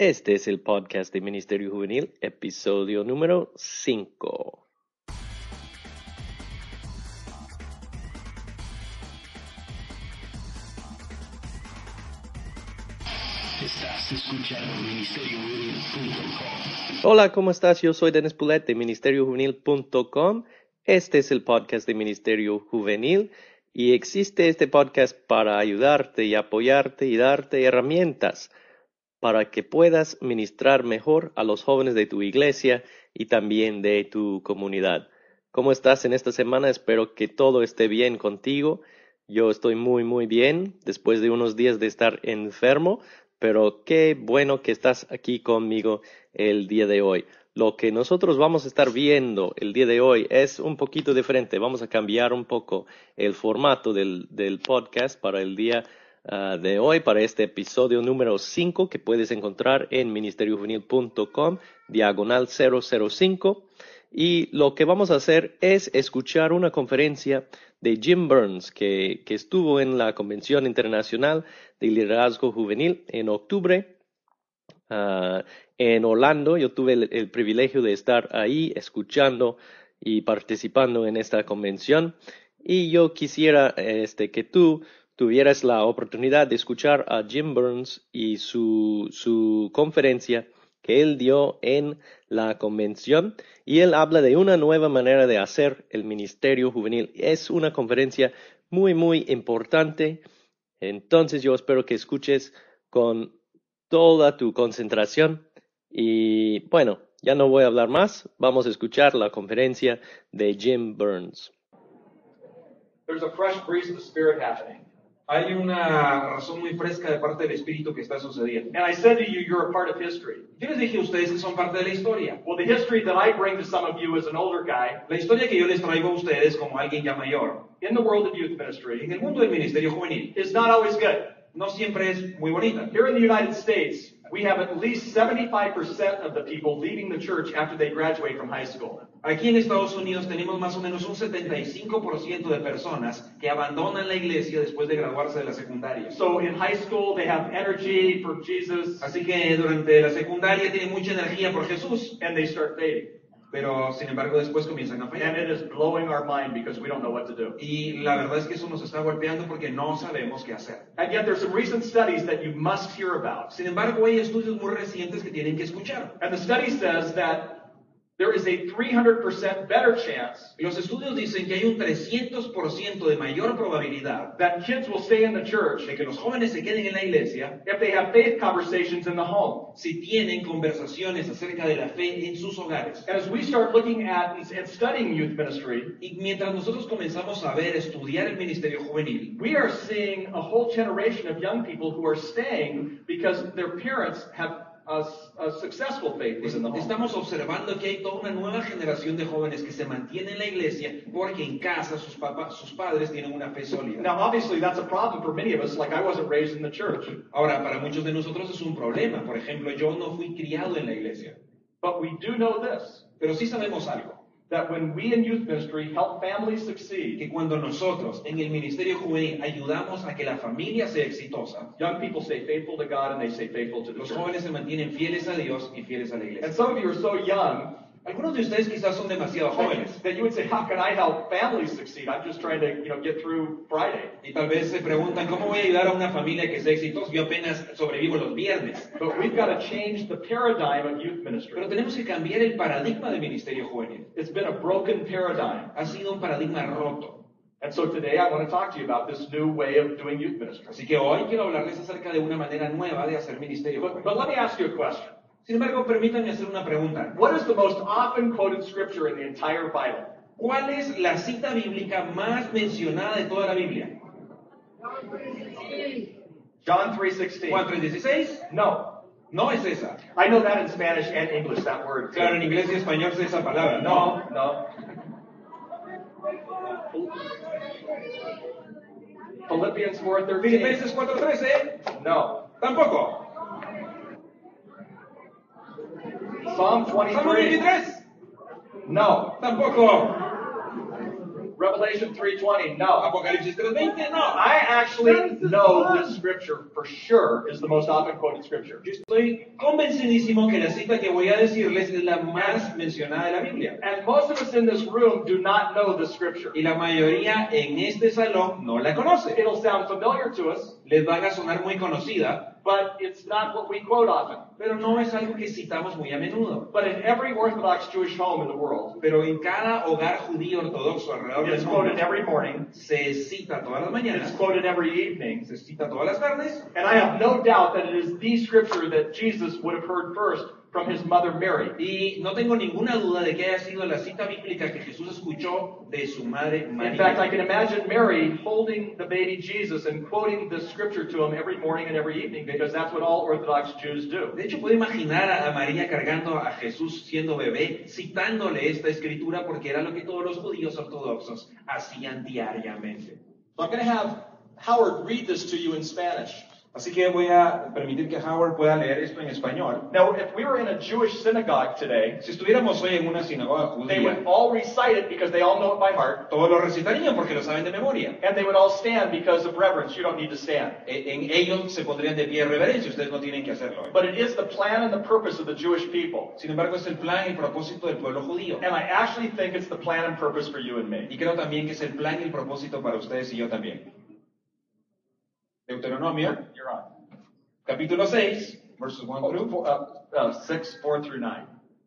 Este es el podcast de Ministerio Juvenil, episodio número 5. Estás escuchando ministeriojuvenil.com. Hola, ¿cómo estás? Yo soy Dennis Poulet de ministeriojuvenil.com. Este es el podcast de Ministerio Juvenil y existe este podcast para ayudarte y apoyarte y darte herramientas para que puedas ministrar mejor a los jóvenes de tu iglesia y también de tu comunidad. ¿Cómo estás en esta semana? Espero que todo esté bien contigo. Yo estoy muy, muy bien después de unos días de estar enfermo, pero qué bueno que estás aquí conmigo el día de hoy. Lo que nosotros vamos a estar viendo el día de hoy es un poquito diferente. Vamos a cambiar un poco el formato del, del podcast para el día uh, de hoy, para este episodio número 5 que puedes encontrar en ministeriojuvenil.com, diagonal 005. Y lo que vamos a hacer es escuchar una conferencia de Jim Burns, que, que estuvo en la Convención Internacional de Liderazgo Juvenil en octubre uh, en Orlando. Yo tuve el, el, privilegio de estar ahí escuchando y participando en esta convención. Y yo quisiera este, que tú tuvieras la oportunidad de escuchar a Jim Burns y su, su conferencia que él dio en la convención y él habla de una nueva manera de hacer el ministerio juvenil. Es una conferencia muy, muy importante. Entonces yo espero que escuches con toda tu concentración y bueno, ya no voy a hablar más. Vamos a escuchar la conferencia de Jim Burns. There's a fresh breeze of the Spirit happening. Hay una razón muy fresca de parte del Espíritu que está sucediendo. And I said to you, you're a part of history. Yo les dije a ustedes que son parte de la historia. Well, the history that I bring to some of you as an older guy, La historia que yo les traigo a ustedes como alguien ya mayor, in the world of youth ministry, en ministry, el mundo del ministerio juvenil, is not always good. no siempre es muy bonita. Here in the United States, we have at least 75% of the people leaving the church after they graduate from high school. Aquí en Estados Unidos tenemos más o menos un 75% de personas que abandonan la iglesia después de graduarse de la secundaria. So in high school, they have energy for Jesus, Así que durante la secundaria tienen mucha energía por Jesús, and they start fading. pero sin embargo después comienzan a And fallar. it is blowing our mind because we don't know what to do. Y la verdad es que eso nos está golpeando porque no sabemos qué hacer. And yet there's some recent studies that you must hear about. Sin embargo, hay estudios muy recientes que tienen que escuchar. And the study says that there is a 300% better chance Los estudios dicen que hay un 300% de mayor probabilidad that kids will stay in the church de que los jóvenes se queden en la iglesia if they have faith conversations in the home. si tienen conversaciones acerca de la fe en sus hogares. As we start looking at and and studying youth ministry, Y mientras nosotros comenzamos a ver, estudiar el ministerio juvenil, we are seeing a whole generation of young people who are staying because their parents have successful faith within the home. estamos observando que hay toda una nueva generación de jóvenes que se mantienen en la iglesia porque en casa sus, papás, sus padres tienen una fe sólida. Now, obviously, that's a problem for many of us. Like, I wasn't raised in the church. Ahora, para muchos de nosotros es un problema. Por ejemplo, yo no fui criado en la iglesia. But we do know this Pero sí sabemos algo. That when we in youth ministry help families succeed, que cuando nosotros en el ministerio juvenil ayudamos a que la familia sea exitosa, young people stay faithful to God and they stay faithful to the los church. jóvenes se mantienen fieles a Dios y fieles a la iglesia. And some of you are so young Algunos de ustedes quizás son demasiado jóvenes that you would say, "How can I help families succeed? I'm just trying to, you know, get through Friday." y tal vez se preguntan, ¿cómo voy a ayudar a una familia que sea exitosa? Yo apenas sobrevivo los viernes. But we've got to change the paradigm of youth ministry. Pero tenemos que cambiar el paradigma del ministerio juvenil. It's been a broken paradigm. Ha sido un paradigma roto. And so today I want to talk to you about this new way of doing youth ministry. Así que hoy quiero hablarles acerca de una manera nueva de hacer ministerio But, but let me ask you a question. Sin embargo, permítanme hacer una pregunta. What is the most often quoted scripture in the entire Bible? ¿Cuál es la cita bíblica más mencionada de toda la Biblia? John 3:16. ¿Juan 3.16? No. No es esa. I know that in Spanish and English, that word. Claro, en inglés y español sé esa palabra. No, no. Philippians 4:13. Filipenses 4.13. No. Tampoco. Psalm Salmo 23. 23. No. Tampoco. Revelation 3.20, no. Apocalipsis 3.20, no. I actually know this scripture for sure is the most often quoted scripture. Yo estoy convencidísimo que la cita que voy a decirles es la más mencionada de la Biblia. And most of us in this room do not know this scripture. Y la mayoría en este salón no la conoce. It'll sound familiar to us, Les va a sonar muy conocida, but it's not what we quote often. pero no es algo que citamos muy a menudo. But in every Orthodox Jewish home in the world, Pero en cada hogar judío ortodoxo alrededor it's del quoted every morning, se cita todas las mañanas. it's quoted every evening, se cita todas las tardes, and I have no doubt that it is the scripture that Jesus would have heard first from his mother Mary. y no tengo ninguna duda de que haya sido la cita bíblica que Jesús escuchó de su madre In fact, I María. can imagine Mary holding the baby Jesus and quoting the scripture to him every morning and every evening because that's what all Orthodox Jews do. De hecho, puedo imaginar a María cargando a Jesús siendo bebé, citándole esta escritura porque era lo que todos los judíos ortodoxos hacían diariamente. So I'm going to have Howard read this to you in Spanish. Así que voy a permitir que Howard pueda leer esto en español. Now, if we were in a Jewish synagogue today, Si estuviéramos hoy en una sinagoga they would judía, all recite it because they all know it by heart, todos lo recitarían porque lo saben de memoria. and they would all stand because of reverence. You don't need to stand. E- En ellos se pondrían de pie en reverencia, ustedes no tienen que hacerlo. hoy. But it is the plan and the purpose of the Jewish people. Sin embargo, es el plan y el propósito del pueblo judío. And I actually think it's the plan and purpose for you and me. Y creo también que es el plan y el propósito para ustedes y yo también. Deuteronomio, capítulo 6, verses 1 Oh, through uh, uh, 6, 4 through 9.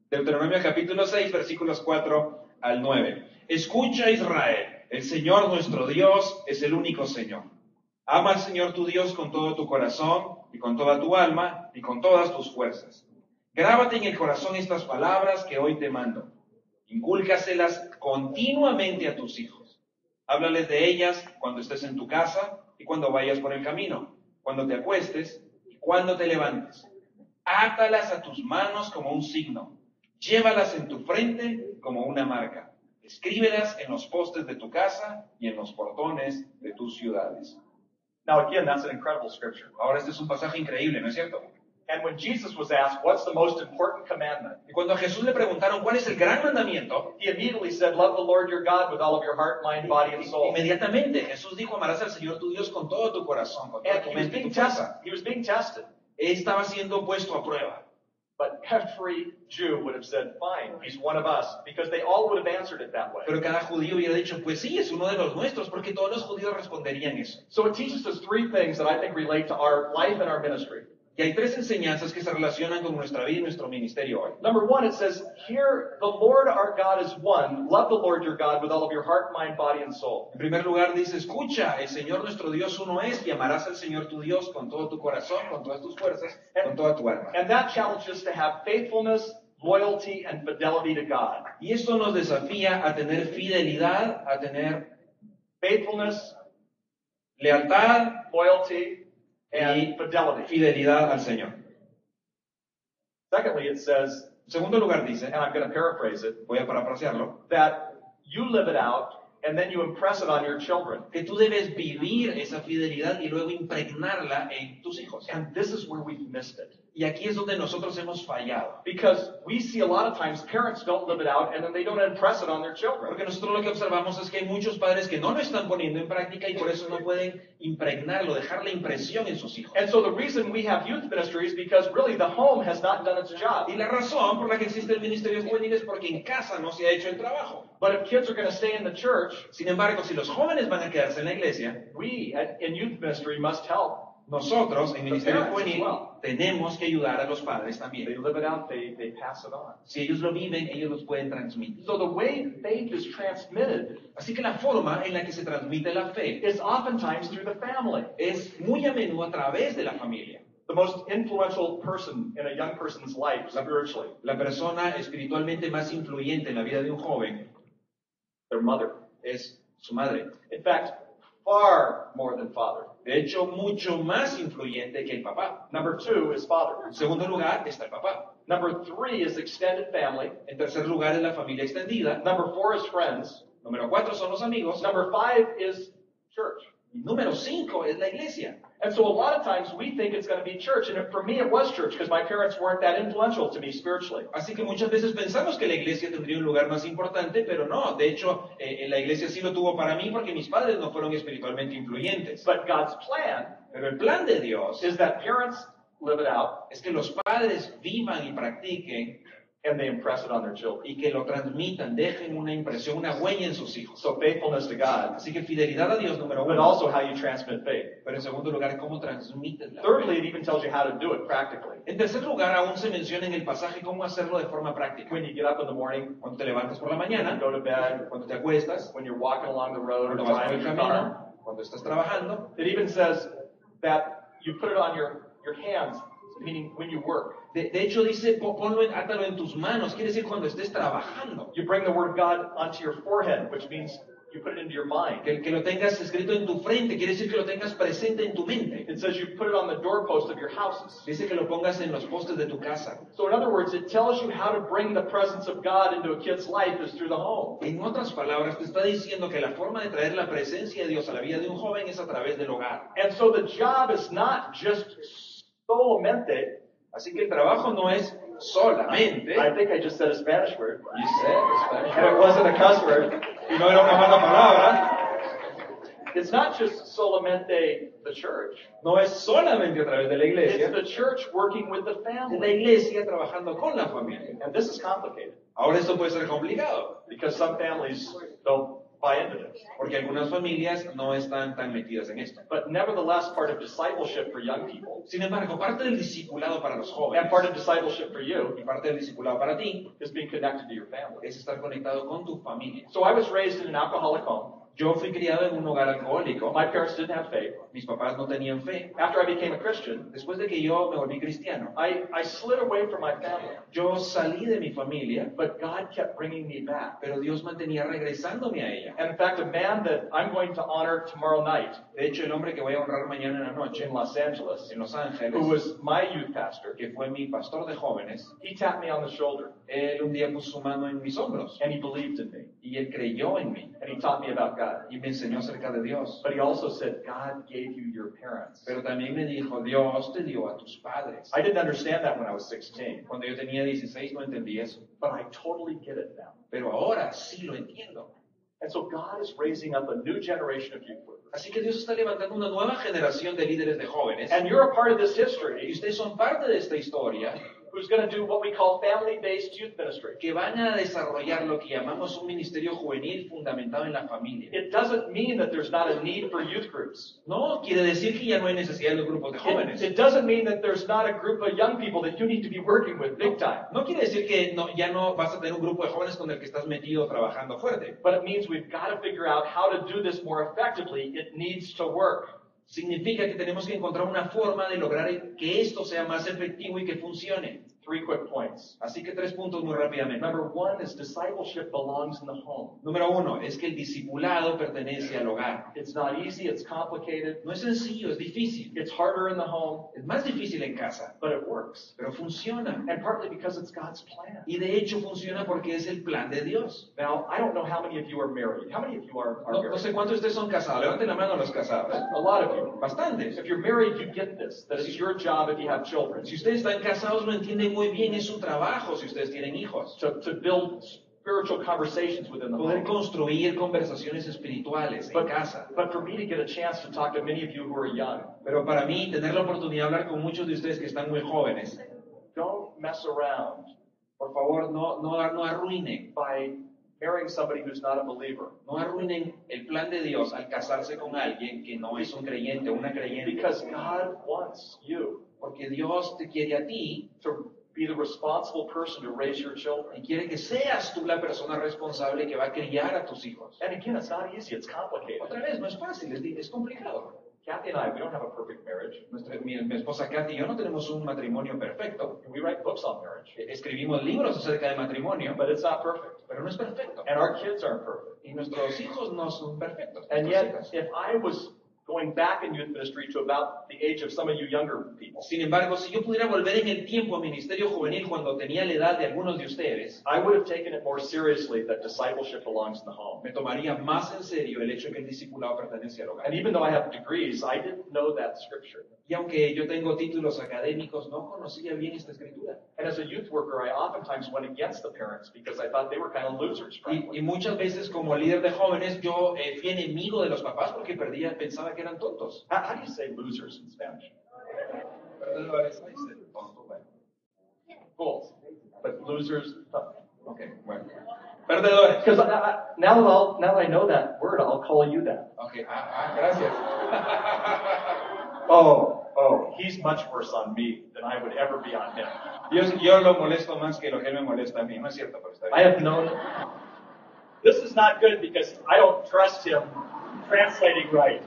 Deuteronomio capítulo 6, versículos 4 al 9. Escucha Israel, el Señor nuestro Dios es el único Señor. Ama al Señor tu Dios con todo tu corazón y con toda tu alma y con todas tus fuerzas. Grábate en el corazón estas palabras que hoy te mando. Incúlcaselas continuamente a tus hijos. Háblales de ellas cuando estés en tu casa y cuando vayas por el camino, cuando te acuestes y cuando te levantes. Átalas a tus manos como un signo. Llévalas en tu frente como una marca. Escríbelas en los postes de tu casa y en los portones de tus ciudades. Now, again, that's an incredible scripture. Ahora este es un pasaje increíble, ¿no es cierto? And when Jesus was asked, What's the most important commandment? Y cuando a Jesús le preguntaron cuál es el gran mandamiento, He immediately said, Love the Lord your God with all of your heart, mind, body, and soul. inmediatamente Jesús dijo, amarás al Señor tu Dios con todo tu corazón, con toda And tu he was mente y being tu tested. fuerza. He was being tested. Estaba siendo puesto a prueba. But every Jew would have said, Fine, he's one of us, because they all would have answered it that way. Pero cada judío hubiera dicho, pues sí, es uno de los nuestros, porque todos los judíos responderían eso. So it teaches us three things that I think relate to our life and our ministry. Y hay tres enseñanzas que se relacionan con nuestra vida y nuestro ministerio hoy. Number one, it says, Here the Lord our God is one. Love the Lord your God with all of your heart, mind, body, and soul. En primer lugar dice, escucha, el Señor nuestro Dios uno es y amarás al Señor tu Dios con todo tu corazón, con todas tus fuerzas, con toda tu alma. And that challenges us to have faithfulness, loyalty, and fidelity to God. Y esto nos desafía a tener fidelidad, a tener Faithfulness, lealtad loyalty, and fidelity. fidelidad al Señor. Secondly, it says, En segundo lugar dice, and I'm going to paraphrase it, voy a parafrasearlo, that you live it out and then you impress it on your children. que tú debes vivir esa fidelidad y luego impregnarla en tus hijos. And this is where we've missed it. Y aquí es donde nosotros hemos fallado. Because we see a lot of times parents don't live it out and then they don't impress it on their children. Porque nosotros lo que observamos es que hay muchos padres que no lo están poniendo en práctica y por eso no pueden impregnarlo, dejar la impresión en sus hijos. And so the reason we have youth ministry is because really the home has not done its job. Y la razón por la que existe el ministerio juvenil es porque en casa no se ha hecho el trabajo. But if kids are going to stay in the church, Sin embargo, si los jóvenes van a quedarse en la iglesia, we at, in youth ministry must help. Nosotros en ministerio juvenil tenemos que ayudar a los padres They también. live it out, they, they pass it on. Si ellos lo viven, ellos los pueden transmitir. So the way faith is transmitted Así que la forma en la que se transmite la fe is oftentimes through the family. es muy a menudo a través de la familia. The most influential person in a young person's life spiritually, La persona espiritualmente más influyente en la vida de un joven their mother. es su madre. In fact, far more than father. De hecho, mucho más influyente que el papá. Number two is father. En segundo lugar está el papá. Number three is extended family. En tercer lugar es la familia extendida. Number four is friends. Número cuatro son los amigos. Number five is church. Y número cinco es la iglesia. And so a lot of times we think it's going to be church. And for me, it was church because my parents weren't that influential to me spiritually. Así que muchas veces pensamos que la iglesia tendría un lugar más importante, pero no. De hecho, eh, la iglesia sí lo tuvo para mí porque mis padres no fueron espiritualmente influyentes. But God's plan Pero el plan de Dios is that parents live it out es que los padres vivan y practiquen and they impress it on their children. y que lo transmitan, dejen una impresión, una huella en sus hijos. So faithfulness to God, Así que fidelidad a Dios, número but uno. also how you transmit faith. Pero en segundo lugar, cómo transmiten la Thirdly, it even tells you how to do it practically. En tercer lugar, aún se menciona en el pasaje cómo hacerlo de forma práctica. When you get up in the morning, Cuando te levantas por la when mañana, you go to bed, cuando te acuestas, when you're walking along the road cuando vas por el car. cuando estás trabajando. It even says that you put it on your, your hands, meaning when you work. De, de hecho, dice, "Po- ponlo, en, átalo en tus manos. Quiere decir cuando estés trabajando. You bring the word of God onto your forehead, which means you put it into your mind. Que, que lo tengas escrito en tu frente, quiere decir que lo tengas presente en tu mente. It says you put it on the doorpost of your houses. Dice que lo pongas en los postes de tu casa. So in other words, it tells you how to bring the presence of God into a kid's life is through the home. En otras palabras, te está diciendo que la forma de traer la presencia de Dios a la vida de un joven es a través del hogar. And so the job is not just solamente. Así que el trabajo no es solamente. I think I just said a Spanish word. You said Spanish. And it wasn't a cuss word. Y no era una mala palabra. It's not just solamente the church. No es solamente a través de la It's iglesia. the church working with the Es la family. iglesia trabajando con la familia. And this is complicated Ahora esto puede ser complicado, because some families don't into this. porque algunas familias no están tan metidas en esto. But nevertheless, part of discipleship for young people Sin embargo, parte del discipulado para los jóvenes and part of discipleship for you y parte del discipulado para ti is being connected to your family. es estar conectado con tu familia. So I was raised in an alcoholic home. Yo fui criado en un hogar alcohólico. My parents didn't have faith. Mis papás no tenían fe. After I became a Christian, Después de que yo me volví cristiano, I, I slid away from my family. yo salí de mi familia, But God kept bringing me back. pero Dios mantenía regresándome a ella. And in fact, a man that I'm going to honor tomorrow night De hecho, el hombre que voy a honrar mañana en la noche in Los Angeles, en Los who Ángeles, was my youth pastor, que fue mi pastor de jóvenes, he tapped me on the shoulder él un día puso su mano en mis hombros and he believed in me. y él creyó en mí And he taught me about God. Y me enseñó acerca de Dios. But he also said, God gave you your parents. Pero también me dijo, Dios te dio a tus padres. I didn't understand that when I was 16, Cuando yo tenía 16 no entendí eso, but I totally get it now. pero ahora sí lo entiendo. And so God is raising up a new generation of youth workers. Así que Dios está levantando una nueva generación de líderes de jóvenes And you're a part of this y history ustedes son parte de esta historia who's going to do what we call family-based youth ministry. que van a desarrollar lo que llamamos un ministerio juvenil fundamentado en la familia. It doesn't mean that there's not a need for youth groups. No quiere decir que ya no hay necesidad de los grupos de It, jóvenes. it doesn't mean that there's not a group of young people that you need to be working with big time. No quiere decir que no, ya no vas a tener un grupo de jóvenes con el que estás metido trabajando fuerte. But it means we've got to figure out how to do this more effectively. It needs to work. Significa que tenemos que encontrar una forma de lograr que esto sea más efectivo y que funcione. Three quick points. Así que tres puntos muy rápidamente. Number one is discipleship belongs in the home. Número uno, es que el discipulado pertenece al hogar. It's not easy, it's complicated, No es sencillo, es difícil. it's harder in the home, Es más difícil en casa, but it works. pero funciona. And partly because it's God's plan. Y de hecho funciona porque es el plan de Dios. Now, I don't know how many of you are married. How many of you are, are No, no married? sé cuántos de ustedes son casados. Levanten la mano los casados. A lot of you. Bastantes. If you're married, you get this, that it's your job if you have children Si ustedes están casados lo entienden muy bien, es un trabajo si ustedes tienen hijos. to, to build spiritual conversations within the Poder home. construir conversaciones espirituales en But, casa. but for me to get a chance to talk to many of you who are young, Pero para mí, tener la oportunidad de hablar con muchos de ustedes que están muy jóvenes, don't mess around por favor, no, no, no arruinen, by marrying somebody who's not a believer. no arruinen el plan de Dios al casarse con alguien que no es un creyente o una creyente. Because God wants you Porque Dios te quiere a ti to be the responsible person to raise your children. y quiere que seas tú la persona responsable que va a criar a tus hijos. And again, it's not easy, it's complicated. Otra vez, no es fácil, es, es complicado. Kathy and I, we don't have a perfect marriage. Nuestra, mi, mi esposa Kathy y yo no tenemos un matrimonio perfecto. We write books on marriage, E- Escribimos libros acerca de matrimonio, but it's not perfect. pero no es perfecto. And our kids aren't perfect. Y nuestros hijos no son perfectos. And yet, hijas. if I was going back in youth ministry to about the age of some of you younger people, Sin embargo, si yo pudiera volver en el tiempo a ministerio juvenil cuando tenía la edad de algunos de ustedes, I would have taken it more seriously that discipleship belongs in the home. me tomaría más en serio el hecho de que el discipulado pertenece al hogar. And even though I have degrees, I didn't know that scripture. Y aunque yo tengo títulos académicos, no conocía bien esta escritura. And as a youth worker, I oftentimes went against the parents because I thought they were kind of losers. Y, muchas veces como líder de jóvenes yo eh, fui enemigo de los papás porque perdía, pensaba que eran tontos. How, how do you say losers in Spanish? Fools. But losers. Ok, bueno. Perdedores. Because now that I'll, now that I know that word, I'll call you that. Ok, ah, ah, gracias. Oh, oh, he's much worse on me than I would ever be on him. Yo, yo lo molesto más que lo que él me molesta a mí. No es cierto, pero está I have known. This is not good because I don't trust him translating right.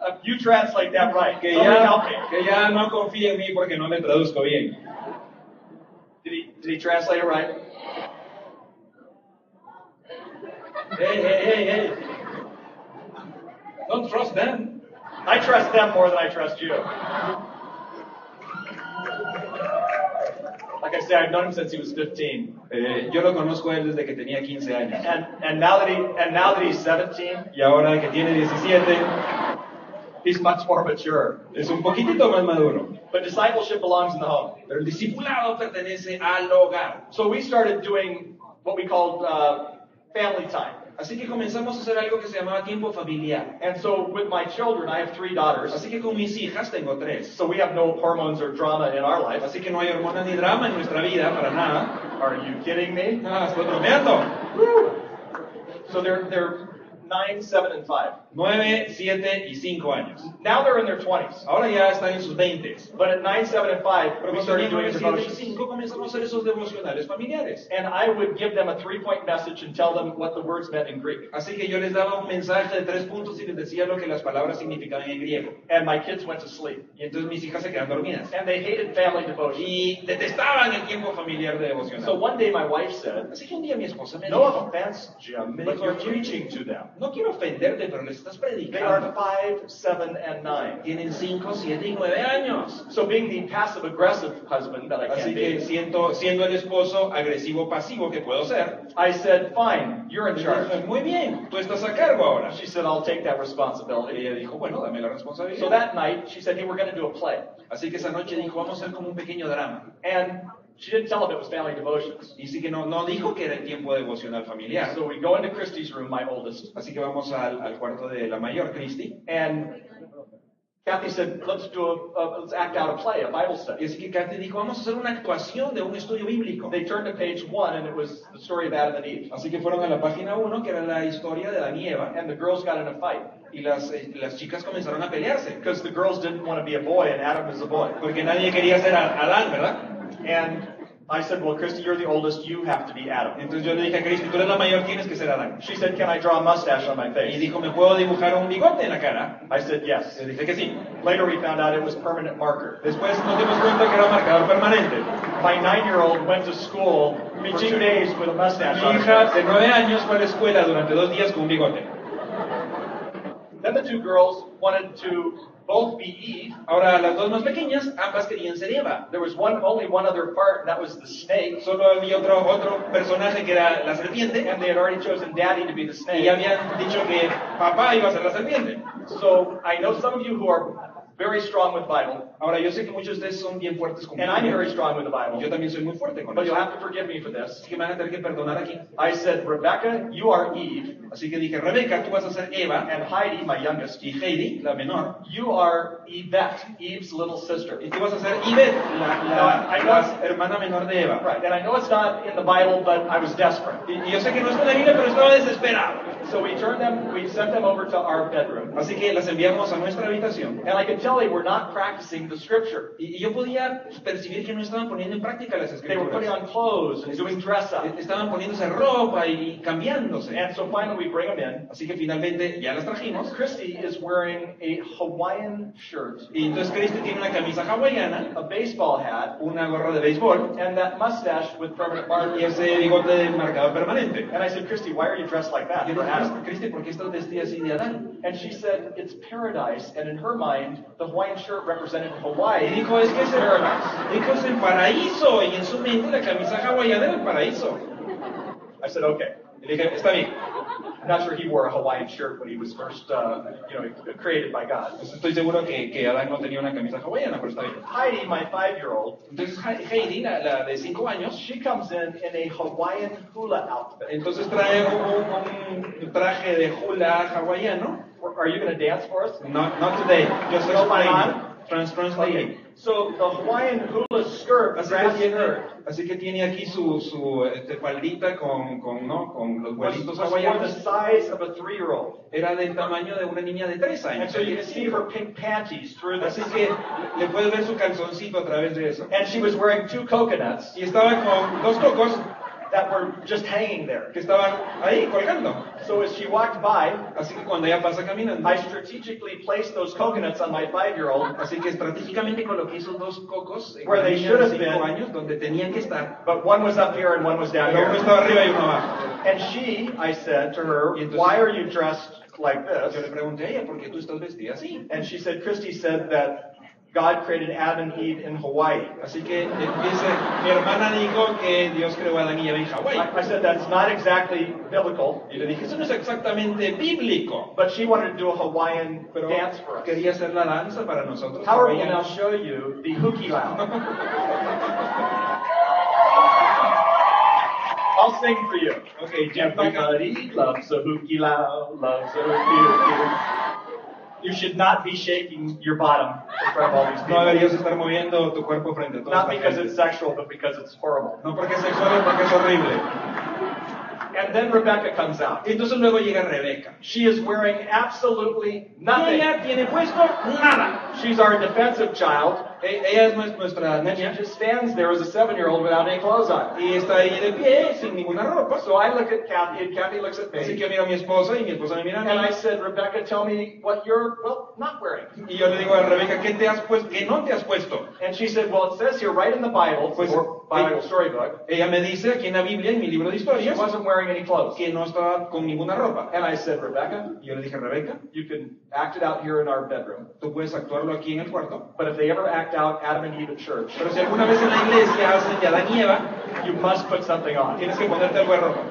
Uh, you translate that right. Que Somebody ya, help me. que ya no confía en mí porque no le traduzco bien. Did he, did he translate it right? Hey, hey, hey, hey. Don't trust them. I trust them more than I trust you. Like I said, I've known him since he was 15. Eh, yo lo conozco a él desde que tenía 15 años. And, and now that he, and now that he's 17, Y ahora que tiene 17, he's much more mature. es un poquitito más maduro. But discipleship belongs in the home. Pero el discipulado pertenece al hogar. So we started doing what we called uh, family time. Así que comenzamos a hacer algo que se llamaba tiempo familiar. And so with my children, I have three daughters. Así que con mis hijas tengo tres. So we have no hormones or drama in our life. Así que no hay hormonas ni drama en nuestra vida, para nada. Are you kidding me? Ah, estoy bromeando. So they're, they're nine, seven, and five. Nueve, siete y cinco años. Now they're in their 20s. Ahora ya están en sus veintes. But at nine, seven, and five, Pero we started doing nueve, siete y devotions. cinco comenzamos a hacer esos devocionales familiares. And I would give them a three point message and tell them what the words meant in Greek. Así que yo les daba un mensaje de tres puntos y les decía lo que las palabras significaban en griego. And my kids went to sleep. Y entonces mis hijas se quedan dormidas. And they hated family devotion. Y detestaban el tiempo familiar de devocional. So one day my wife said, Así que un día mi esposa me No dijo, offense, Jim, but you're "Jim, preaching to them. no quiero ofenderte, pero les They are predicando. five, seven, and nine. Tienen cinco, siete y nueve años. So being the passive aggressive husband that I Así can que be, siento, siendo el esposo agresivo pasivo que puedo ser, I said, fine, you're in charge. muy bien, tú estás a cargo ahora. She said, I'll take that Y responsibility. ella dijo, bueno, dame la responsabilidad. So that night, she said, hey, we're going to do a play. Así que esa noche dijo, vamos a hacer como un pequeño drama. And she didn't tell them it was family devotions. Sí que no, no dijo que era tiempo devocional familiar. So we go into Christy's room, my oldest, Así que vamos al, al cuarto de la mayor, Christy. and Kathy said, let's do a, a let's act out a play, a Bible Y study. así que Kathy dijo, vamos a hacer una actuación de un estudio bíblico. They turned to page one, and it was the story of Adam and Eve. Así que fueron a la página 1, que era la historia de Adán y Eva, And the girls got in a fight y las, eh, las chicas comenzaron a pelearse. because the girls didn't want to be a boy, and Adam is a boy. Porque nadie quería ser a- Adán, ¿verdad? And I said, well, Christy, you're the oldest, you have to be Adam. Entonces yo le dije a Christy, tú eres la mayor, tienes que ser Adán. She said, can I draw a mustache on my Y face? dijo, ¿me puedo dibujar un bigote en la cara? I said, yes. Le dije que sí. Later we found out it was permanent marker. Después nos dimos cuenta que era marcador permanente. My nine-year-old went to school for two days with a mustache Mi hija de nueve años fue a la escuela durante dos días con un bigote. Then the two girls wanted to both be Eve. Ahora, las dos más pequeñas, ambas querían ser Eva. There was one, only one other part, and that was the snake. Solo había otro, otro personaje que era la serpiente. And they had already chosen Daddy to be the snake. ya habían dicho que papá iba a ser la serpiente. So I know some of you who are very strong with Bible, Ahora, yo sé que muchos de ustedes son bien fuertes con and I'm very strong with the Y Bible. Yo también soy muy fuerte con But eso. you'll have to forgive me for this. Así que me van a tener que perdonar aquí. I said, Rebecca, you are Eve, Así que dije, Rebeca, tú vas a ser Eva. and Heidi, my youngest, Y Heidi, la menor. you are Yvette, Eve's little sister. Y tú vas a ser Ivette, la, la, la hermana menor de Eva. Right, and I know it's not in the Bible, but I was desperate. Y, y yo sé que no está en la Biblia, pero estaba desesperado. So we turned them, we sent them over to our bedroom. Así que las enviamos a nuestra habitación. And I could tell they were not practicing the scripture. Y, y yo podía percibir que no estaban poniendo en práctica las They were putting escrituras. on clothes and doing dress up. Estaban poniéndose ropa y cambiándose. And so finally we bring them in. Así que finalmente ya las trajimos. Christy is wearing a Hawaiian shirt, Y entonces Cristi tiene una camisa hawaiana, a baseball hat, una gorra de béisbol and that mustache with permanent y markers. ese bigote de marcador permanente. And I said, Christy, why are you dressed like that yo for le Adam? Cristi, ¿por qué estás vestida así de Adán? And she said, it's paradise. And in her mind, the Hawaiian shirt represented Y Hawaii. dijo, es que es el, dijo, es el paraíso. Y en su mente la camisa hawaiana era el paraíso. I said, okay. Y le dije, está bien. I'm not sure he wore a Hawaiian shirt when he was first, uh, you know, created by God. Pues estoy seguro que, que Adán no tenía una camisa hawaiana, pero está bien. Heidi, my five-year-old, Entonces He- Heidi, la, la de 5 años, she comes in in a Hawaiian hula outfit. entonces trae un, un traje de hula hawaiano. Are you going to dance for us? Not, not today, just No, Okay. So the Hawaiian hula skirt, Así que, tiene, skirt, así que tiene aquí su, su este, faldita con, con, ¿no? con los vuelitos the size of a three-year-old. Era del tamaño de una niña de 3 And años. so you can see her pink panties through Así que le puedes ver su calzoncito a través de eso. And she was wearing two coconuts Y estaba con dos cocos that were just hanging there. que estaban ahí colgando. So as she walked by, Así que cuando ella pasa caminando, I strategically placed those coconuts on my five-year-old, así que estratégicamente coloqué esos dos cocos en Where they should have been. años donde tenían que estar. but one was up here and one was down uno here. estaba arriba y uno abajo. And she, I said to her, why are you dressed like Yo le this? pregunté a ella, ¿por qué tú estás vestida así? And she said, Christy said that God created Adam and Eve in Hawaii. Así que eh, dice, mi hermana dijo que Dios creó a Adán y Eva en Hawái. I, I said, that's not exactly biblical, Y le dije, eso no es exactamente bíblico, but she wanted to do a Hawaiian pero dance for us. quería hacer la danza para nosotros. Howard will now hawaianos. show you the hukilau. I'll sing for you. Ok, Jeff. Everybody loves a hukilau, loves a hukilau. You should not be shaking your bottom in front of all these No people. deberías estar moviendo tu cuerpo frente a toda Not esta because gente. it's sexual, but because it's horrible. No porque es sexual, porque es horrible. And then Rebecca comes out. Y entonces luego llega Rebeca. She is wearing absolutely Y nothing. ella tiene puesto nada. She's our defensive child. Ella es nues- nuestra And she niña just stands there as a seven-year-old without any clothes on. y está ahí de pie sin ninguna ropa. So I look at Kathy, and Kathy looks at Así me. que miro a mi esposa y mi esposa me mira a And I said, Rebecca, tell me what you're, well, not wearing. Y yo le digo a Rebeca, ¿qué te has puesto? ¿Qué no te has puesto? And she said, well, it says here right in the Bible, Pues, or Bible eh, storybook, Ella me dice aquí en la Biblia, en mi libro de she historias, wasn't wearing any clothes. que no estaba con ninguna ropa. And I said, Rebecca, Y yo le dije, Rebeca, you can act it out here in our bedroom. tú puedes actuarlo aquí en el cuarto. But if they ever act out Adam and Eve at church, Pero si alguna vez en la iglesia hacen de Adán y Eva, you must put something on. tienes que ponerte algo ropa.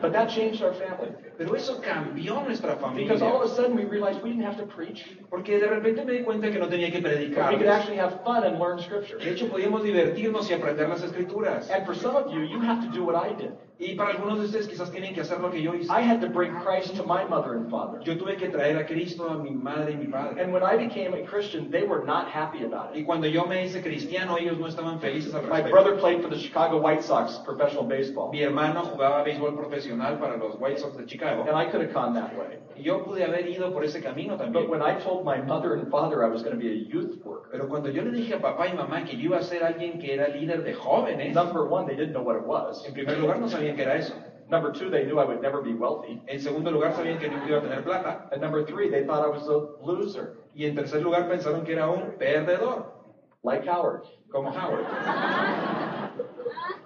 But that changed our family. Pero eso cambió nuestra Because all of a sudden we realized we didn't have to preach. Porque de repente me di cuenta que no tenía que predicar. we could actually have fun and learn scripture. De hecho, podíamos divertirnos y aprender las escrituras. And for some of you, you have to do what I did. Y para algunos de ustedes quizás tienen que hacer lo que yo hice. I had to bring Christ to my mother and father. Yo tuve que traer a Cristo a mi madre y mi padre. And when I became a Christian, they were not happy about it. Y cuando yo me hice cristiano, ellos no estaban felices al My brother played for the Chicago White Sox professional baseball. Mi hermano jugaba béisbol profesional para los White Sox de Chicago. And I could have gone that way. Y yo pude haber ido por ese camino But también. when I told my mother and father I was going to be a youth worker, Pero cuando yo le dije a papá y mamá que yo iba a ser alguien que era líder de jóvenes, number one, they didn't know what it was. en primer lugar no sabían que era eso. Number two, they knew I would never be wealthy. En segundo lugar sabían que nunca iba a tener plata. And number three, they thought I was a loser, Y en tercer lugar pensaron que era un perdedor, like Howard. como Howard.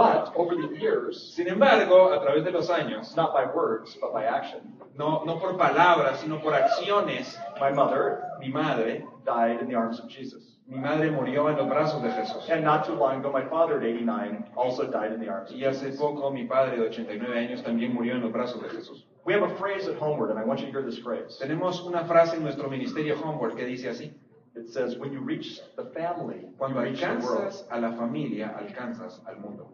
But over the years, Sin embargo, a través de los años, not by words, but by action, no, no por palabras, sino por acciones, my mother mi madre, died in the arms of Jesus. mi madre murió en los brazos de Jesús. And not too long ago, my father at 89 also died in the arms of Y hace Jesus. poco mi padre de 89 años también murió en los brazos de Jesús. We have a phrase at Homeward, and I want you to hear this phrase. Tenemos una frase en nuestro ministerio Homework que dice así, It says, when you reach the family, you cuando reach the world. alcanzas a la familia, alcanzas al mundo.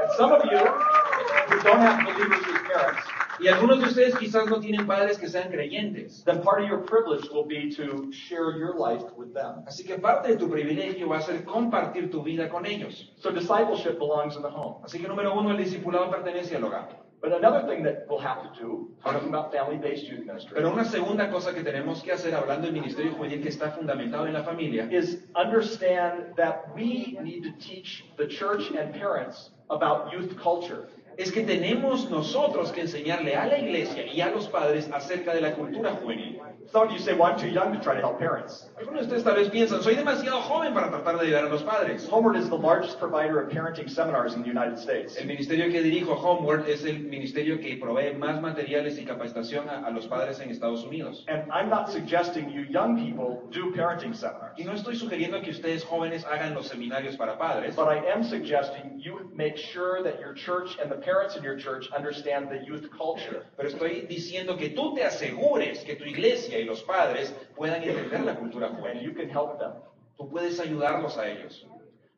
And some of you who don't have believers as parents, Y algunos de ustedes quizás no tienen padres que sean creyentes. then part of your privilege will be to share your life with them. Así que parte de tu privilegio va a ser compartir tu vida con ellos. So discipleship belongs in the home. Así que número uno, el discipulado pertenece al hogar. But another thing that we'll have to do, talking about family-based youth ministry, Pero una segunda cosa que tenemos que hacer hablando del ministerio juvenil que está fundamentado en la familia is understand that we need to teach the church and parents about youth culture. es que tenemos nosotros que enseñarle a la iglesia y a los padres acerca de la cultura juvenil. Some of you say, well, I'm too young to try to help parents. Algunos de ustedes tal vez piensan, soy demasiado joven para tratar de ayudar a los padres. Homeward is the largest provider of parenting seminars in the United States. El ministerio que dirijo, Homeward, es el ministerio que provee más materiales y capacitación a, a los padres en Estados Unidos. And I'm not suggesting you young people do parenting seminars. Y no estoy sugiriendo que ustedes jóvenes hagan los seminarios para padres, But I am suggesting you make sure that your church and the parents in your church understand the youth culture. pero estoy diciendo que tú te asegures que tu iglesia y los padres puedan entender la cultura juvenil. you can help them. Tú puedes ayudarlos a ellos.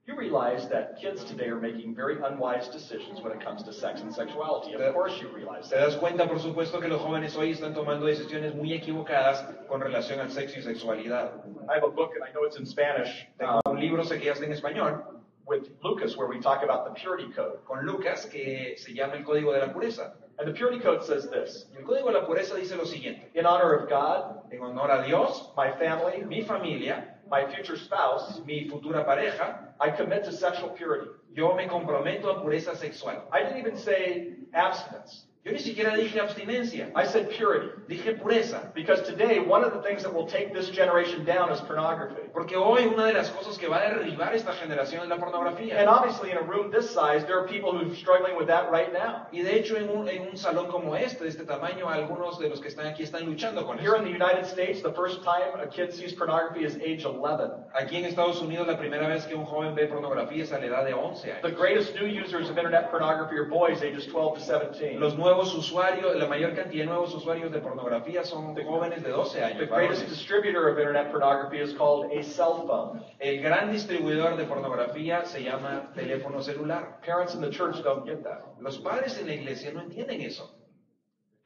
You realize that kids today are making very unwise decisions when it comes to sex and sexuality. Of course you realize Te that. das cuenta, por supuesto, que los jóvenes hoy están tomando decisiones muy equivocadas con relación al sexo y sexualidad. I have a book, and I know it's in Spanish, Tengo un libro, sé que ya está en español, with Lucas where we talk about the purity code. con Lucas, que se llama el Código de la Pureza. And the purity code says this El Código de la Pureza dice lo siguiente. In honor of God, En honor a Dios, my family, mi familia, my future spouse, mi futura pareja, I commit to sexual purity. yo me comprometo a pureza sexual. I didn't even say abstinence, Yo ni siquiera dije abstinencia, I said purity. dije pureza. Because today, one of the things that will take this generation down is pornography. Porque hoy una de las cosas que va a derribar esta generación es la And pornografía. obviously, in a room this size, there are people who are struggling with that right now. Y de hecho en un, en un salón como este, de este tamaño, algunos de los que están aquí están luchando con Here eso. in the United States, the first time a kid sees pornography is age 11. Aquí en Estados Unidos la primera vez que un joven ve pornografía es a la edad de 11 The años. greatest new users of internet pornography are boys ages 12 to 17. Los nuevos usuarios, la mayor cantidad de nuevos usuarios de pornografía son jóvenes de 12 The años. greatest varones. distributor of internet pornography is called a cell phone. El gran distribuidor de pornografía se llama teléfono celular. Parents in the church don't get that. Los padres en la iglesia no entienden eso.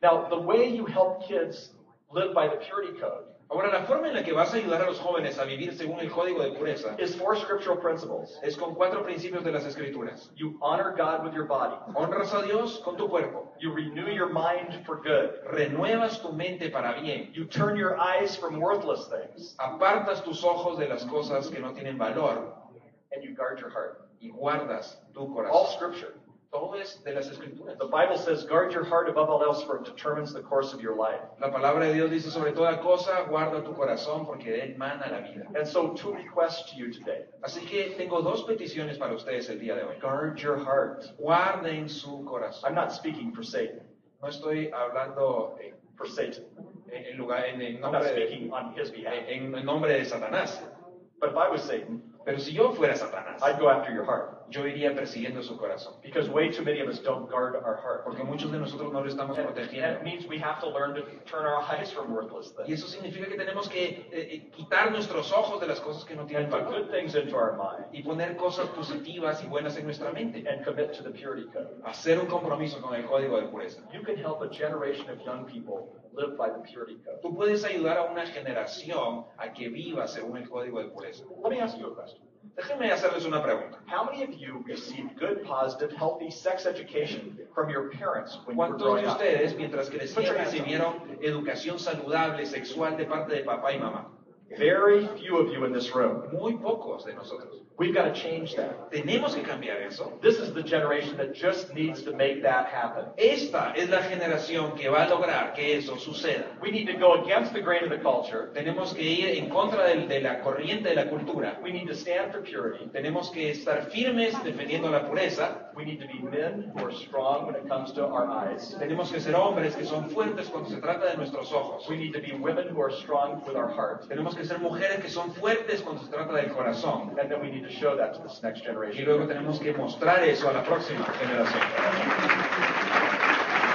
Now, the way you help kids live by the purity code Ahora, la forma en la que vas a ayudar a los jóvenes a vivir según el código de pureza is four scriptural principles. es con cuatro principios de las escrituras. You honor God with your body. Honras a Dios con tu cuerpo. You renew your mind for good. Renuevas tu mente para bien. You turn your eyes from worthless things. Apartas tus ojos de las cosas que no tienen valor And you guard your heart. y guardas tu All corazón. scripture. Todo es de las escrituras. The Bible says, guard your heart above all else, for it determines the course of your life. La palabra de Dios dice sobre toda cosa, guarda tu corazón porque de él mana la vida. And so, two requests to you today Así que tengo dos peticiones para ustedes el día de hoy. guard your heart. Guarden su corazón. I'm not speaking for Satan, No estoy hablando en, for Satan. en- en lugar, en, en I'm not nombre de, speaking on his behalf. en- en nombre de Satanás. But if I was Satan, Pero si yo fuera Satanás, I'd go after your heart. Yo iría persiguiendo su corazón. Because way too many of us don't guard our heart. Porque muchos de nosotros no lo estamos And, and protegiendo. it means we have to learn to turn our eyes from worthless Y eso significa que tenemos que eh, eh, quitar nuestros ojos de las cosas que no tienen put valor good things into our mind y poner cosas positivas y buenas en nuestra mente. and commit to the purity code. Hacer un compromiso con el código de pureza. You can help a generation of young people live by the purity code. Tú puedes ayudar a una generación a que viva según el código de pureza. Let me ask you a question. Déjenme hacerles una pregunta. How many of you received good, positive, healthy sex education from your parents when you were ¿Cuántos growing de up? ustedes, mientras crecían, recibieron educación saludable, sexual de parte de papá y mamá? Very few of you in this room. Muy pocos de nosotros. We've got to change that. Tenemos que cambiar eso. This is the generation that just needs to make that happen. Esta es la generación que va a lograr que eso suceda. We need to go against the grain of the culture. Tenemos que ir en contra del- de, la corriente de la cultura. We need to stand for purity. Tenemos que estar firmes defendiendo la pureza. We need to be men who are strong when it comes to our eyes. Tenemos que ser hombres que son fuertes cuando se trata de nuestros ojos. We need to be women who are strong with our heart. Tenemos que ser mujeres que son fuertes cuando se trata del corazón. And then we need to show that to this next Y luego tenemos que mostrar eso a la próxima generación.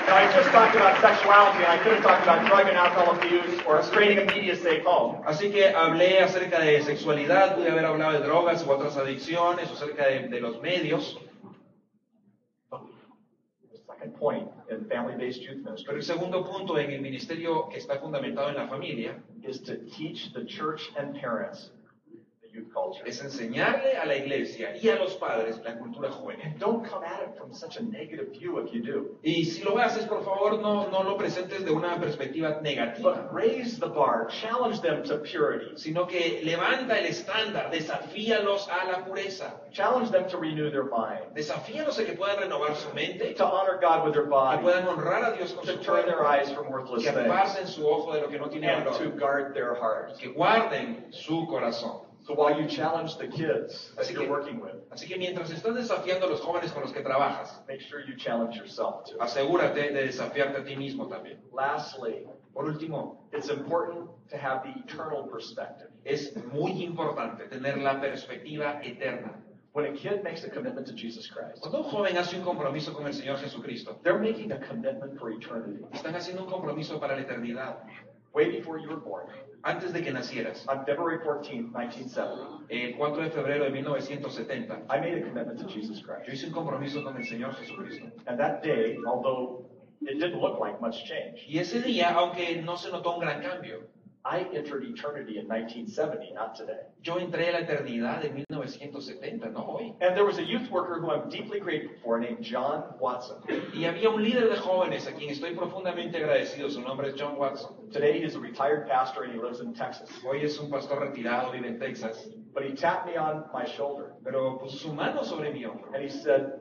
Now, I just talked about sexuality, and I could have talked about drug and alcohol abuse or creating a media safe home. Así que hablé acerca de sexualidad, pude haber hablado de drogas u otras adicciones, o acerca de, de los medios. Second point in family-based youth Pero ministry el segundo punto en el ministerio que está fundamentado en la familia is to teach the church and parents youth culture. es enseñarle a la iglesia y a los padres la cultura juvenil. And don't come at it from such a negative view if you do. Y si lo haces, por favor, no, no lo presentes de una perspectiva negativa, But raise the bar, challenge them to purity, sino que levanta el estándar, desafíalos a la pureza, challenge them to renew their mind, desafíalos a que puedan renovar su mente, to honor God with their que body, puedan honrar a Dios con to su turn their cuerpo, eyes from worthless que things, aparten su ojo de lo que no tiene and to valor, guard their heart. que guarden su corazón. So while you challenge the kids that Así you're que- working with, Así que mientras estás desafiando a los jóvenes con los que trabajas, make sure you challenge yourself too. asegúrate de desafiarte a ti mismo también. Lastly, Por último, it's important to have the eternal perspective. es muy importante tener la perspectiva eterna. When a kid makes a commitment to Jesus Christ, Cuando un joven hace un compromiso con el Señor Jesucristo, they're making a commitment for eternity. están haciendo un compromiso para la eternidad. Way before you were born, Antes de que nacieras, on February 14, 1970, el 4 de febrero de 1970, I made a commitment to Jesus yo Christ. hice un compromiso con el Señor Jesucristo. And that day, although it didn't look like much change, Y ese día, aunque no se notó un gran cambio, I entered eternity in 1970, not today. yo entré a la eternidad en 1970, no hoy. And there was a youth worker who I'm deeply grateful for named John Watson. Y había un líder de jóvenes a quien estoy profundamente agradecido, su nombre es John Watson. Today he's a retired pastor and he lives in Texas. Hoy es un pastor retirado, vive en Texas, But he tapped me on my shoulder pero puso su mano sobre mi hombro and he said,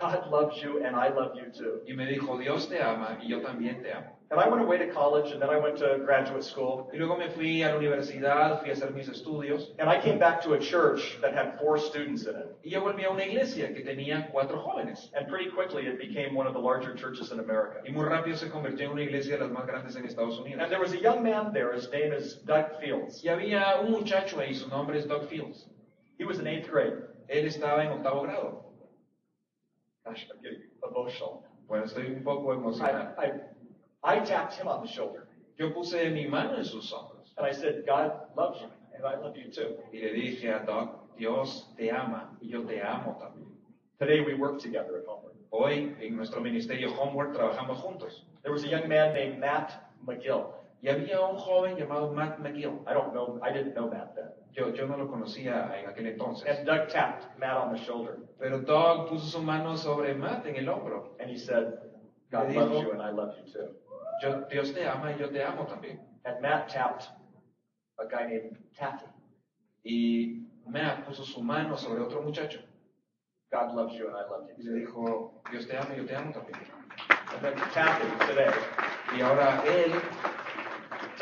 God loves you and I love you too. y me dijo, Dios te ama y yo también te amo. And I went away to college and then I went to graduate school. Y luego me fui a la universidad, fui a hacer mis estudios And I came back to a church that had four students in it. y yo volví a una iglesia que tenía cuatro jóvenes. And pretty quickly it became one of the larger churches in America. Y muy rápido se convirtió en una iglesia de las más grandes en Estados Unidos. And there was a young man there, his name is Doug Fields. Y había un muchacho ahí, su nombre es Doug Fields. He was in eighth grade. Él estaba en octavo grado. Gosh, I'm getting emotional. Bueno, estoy un poco I, emocionado. I, I tapped him on the shoulder Yo puse mi mano en sus hombros and I said, God loves you and I love you too. y le dije a Doug, Dios te ama y yo te amo también. Today we work together at Homework. Hoy en nuestro ministerio Homework trabajamos juntos. There was a young man named Matt McGill. Y había un joven llamado Matt McGill. I don't know, I didn't know Matt then. Yo, yo no lo conocía en aquel entonces. And Doug tapped Matt on the shoulder Pero Doug puso su mano sobre Matt en el hombro. and he said, God Le loves dijo- you and I love you too. Yo, Dios te ama y yo te amo también. And Matt tapped a guy named Taffy. Y Matt puso su mano sobre otro muchacho God loves you and I love y you le too. dijo, Dios te ama y yo te amo también. And then Taffy today Y ahora él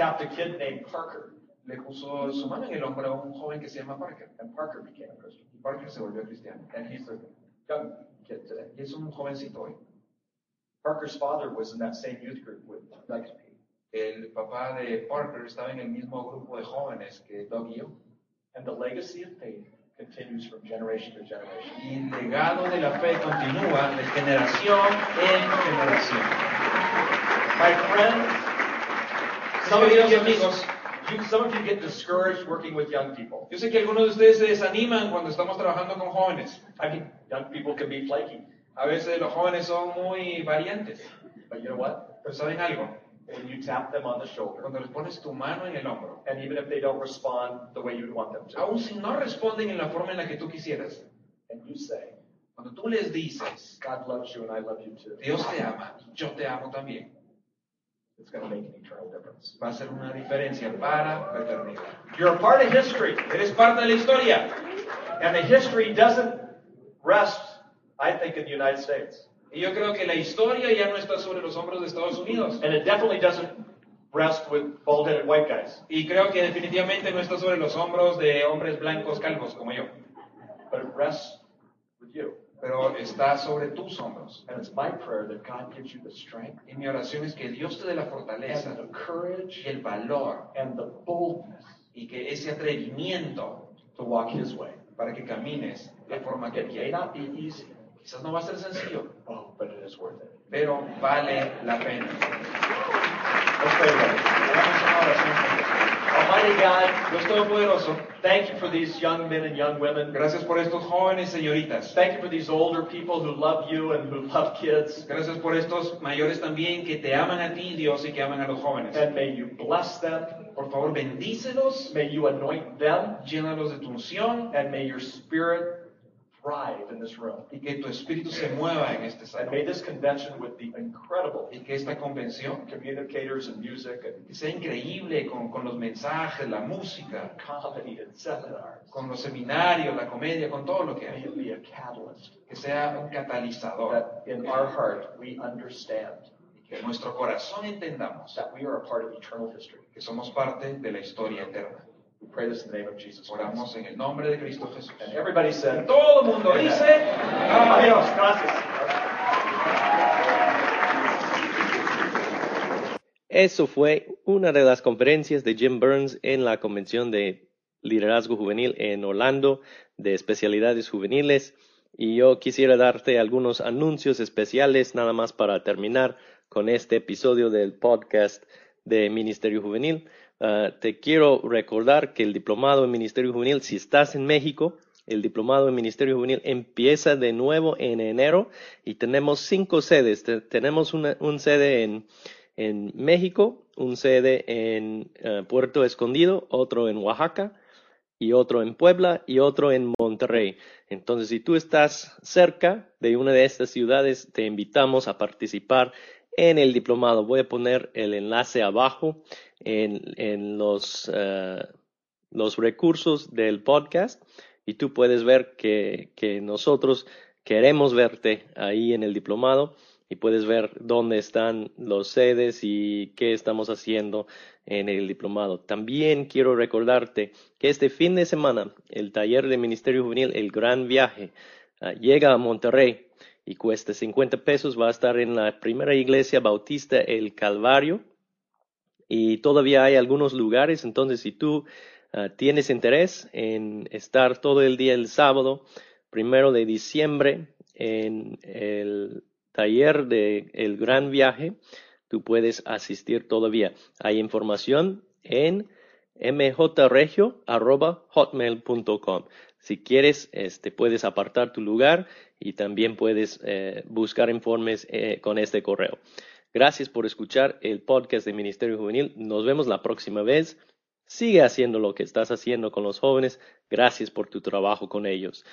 tapped a kid named Parker. le puso su mano en el hombro a un joven que se llama Parker. And Parker became a Christian. Y Parker se volvió cristiano. And he's a young kid today. Y es un jovencito hoy. Parker's father was in that same youth group with Doug. El papá de Parker estaba en el mismo grupo de jóvenes que Doug y yo. And the legacy of faith continues from generation to generation. Y el legado de la fe continúa de generación en generación. My friends, some of, you amigos, you, some of you get discouraged working with young people. yo sé que algunos de ustedes se desaniman cuando estamos trabajando con jóvenes. I mean, young people can be flaky. A veces los jóvenes son muy variantes, But you know what? pero ¿saben algo? When you tap them on the shoulder, Cuando les pones tu mano en el hombro, and even if they don't respond the way you'd want them to, aun si no responden en la forma en la que tú quisieras, and you say, cuando tú les dices, God loves you and I love you too, Dios te ama y yo te amo también, it's going to make an eternal difference. va a ser una diferencia para la eternidad. You're a part of history, Eres parte de la historia and the history doesn't rest, I think, in the United States. y yo creo que la historia ya no está sobre los hombros de Estados Unidos And it definitely doesn't rest with bald headed white guys, y creo que definitivamente no está sobre los hombros de hombres blancos calvos como yo, but it rests with you. Pero está sobre tus hombros. And it's my prayer that God gives you the strength Y mi oración es que Dios te dé la fortaleza and the courage y el valor and the boldness y que ese atrevimiento to walk His way. para que camines de forma que It may not be easy, Quizás no va a ser sencillo, oh, but it is worth it. pero vale la pena. Let's pray together. Hagamos una oración Almighty God, Dios Todopoderoso, thank you for these young men and young women. gracias por estos jóvenes señoritas. Thank you for these older people who love you and who love kids. Gracias por estos mayores también que te aman a ti, Dios, y que aman a los jóvenes. And may you bless them. Por favor, bendícelos, May you anoint them. llénalos de tu unción And may your spirit thrive in this room. y que tu espíritu se mueva en este And may salón. this convention with the incredible Y que esta convención communicators and music and que sea increíble con, con los mensajes, la música, comedy and seminars, con los seminarios, la comedia, con todo lo que may hay. it be a catalyst Que sea un catalizador. that in our heart we understand Y que en nuestro corazón entendamos that we are a part of eternal history. que somos parte de la historia eterna. We pray this in the name of Jesus. Oramos en el nombre de Cristo Jesús. And everybody said, Todo el mundo dice, Adiós, gracias. Eso fue una de las conferencias de Jim Burns en la Convención de Liderazgo Juvenil en Orlando de especialidades juveniles. Y yo quisiera darte algunos anuncios especiales nada más para terminar con este episodio del podcast de Ministerio Juvenil. Ah, te quiero recordar que el diplomado en Ministerio Juvenil, si estás en México, el diplomado en Ministerio Juvenil empieza de nuevo en enero y tenemos cinco sedes. Te- tenemos una, un sede en, en México, un sede en eh, Puerto Escondido, otro en Oaxaca y otro en Puebla y otro en Monterrey. Entonces, si tú estás cerca de una de estas ciudades, te invitamos a participar en el diplomado. Voy a poner el enlace abajo en, los, eh, los recursos del podcast y tú puedes ver que, que nosotros queremos verte ahí en el diplomado y puedes ver dónde están los sedes y qué estamos haciendo en el diplomado. También quiero recordarte que este fin de semana el taller de Ministerio Juvenil, el Gran Viaje, ah, llega a Monterrey y cuesta 50 pesos. Va a estar en la primera iglesia bautista El Calvario y todavía hay algunos lugares. Entonces, si tú ah, tienes interés en estar todo el día el sábado, primero de diciembre, en el taller de El Gran Viaje, tú puedes asistir todavía. Hay información en mjregio.hotmail.com. Si quieres, este, puedes apartar tu lugar y también puedes eh, buscar informes eh, con este correo. Gracias por escuchar el podcast de Ministerio Juvenil. Nos vemos la próxima vez. Sigue haciendo lo que estás haciendo con los jóvenes. Gracias por tu trabajo con ellos.